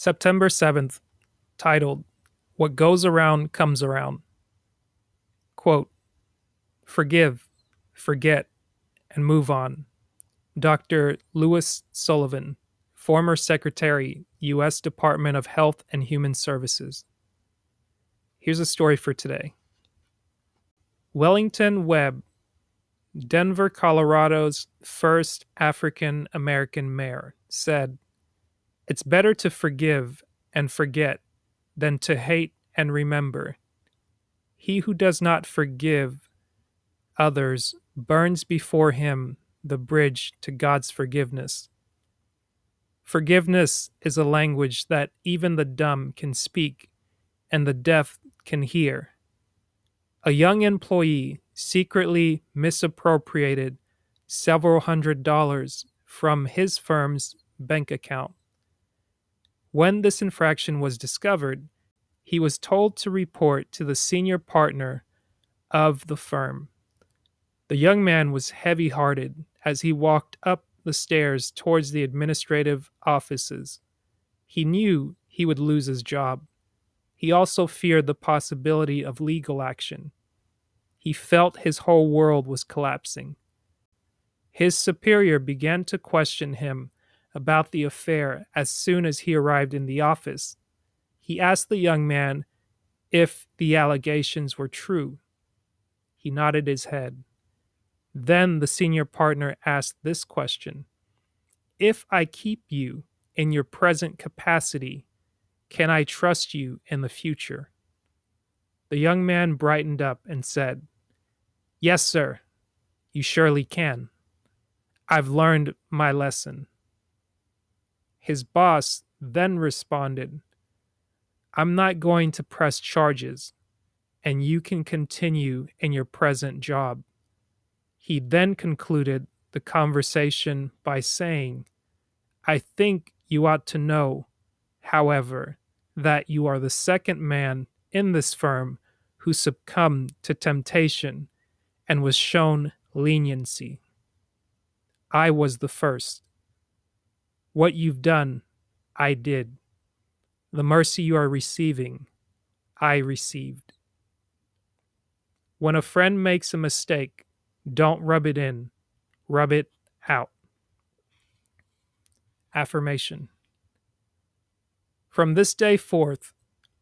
September 7th, titled What Goes Around Comes Around. Quote Forgive, forget, and move on. Dr. Louis Sullivan, former Secretary, U.S. Department of Health and Human Services. Here's a story for today. Wellington Webb, Denver, Colorado's first African American mayor, said, It's better to forgive and forget than to hate and remember. He who does not forgive others burns before him the bridge to God's forgiveness. Forgiveness is a language that even the dumb can speak and the deaf can hear. A young employee secretly misappropriated several hundred dollars from his firm's bank account. When this infraction was discovered, he was told to report to the senior partner of the firm. The young man was heavy hearted as he walked up the stairs towards the administrative offices. He knew he would lose his job. He also feared the possibility of legal action. He felt his whole world was collapsing. His superior began to question him about the affair as soon as he arrived in the office. He asked the young man if the allegations were true. He nodded his head. Then the senior partner asked this question If I keep you in your present capacity, can I trust you in the future? The young man brightened up and said, Yes, sir, you surely can. I've learned my lesson. His boss then responded, I'm not going to press charges, and you can continue in your present job. He then concluded the conversation by saying, I think you ought to know, however, that you are the second man in this firm who succumbed to temptation and was shown leniency. I was the first. What you've done, I did. The mercy you are receiving, I received. When a friend makes a mistake, don't rub it in, rub it out. Affirmation From this day forth,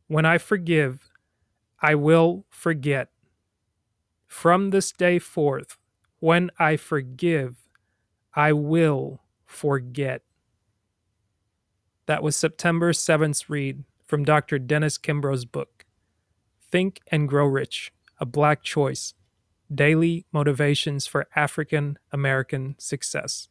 when I forgive, I will forget. From this day forth, when I forgive, I will forget. That was September 7th read from Dr. Dennis Kimbro's book, Think and Grow Rich A Black Choice Daily Motivations for African American Success.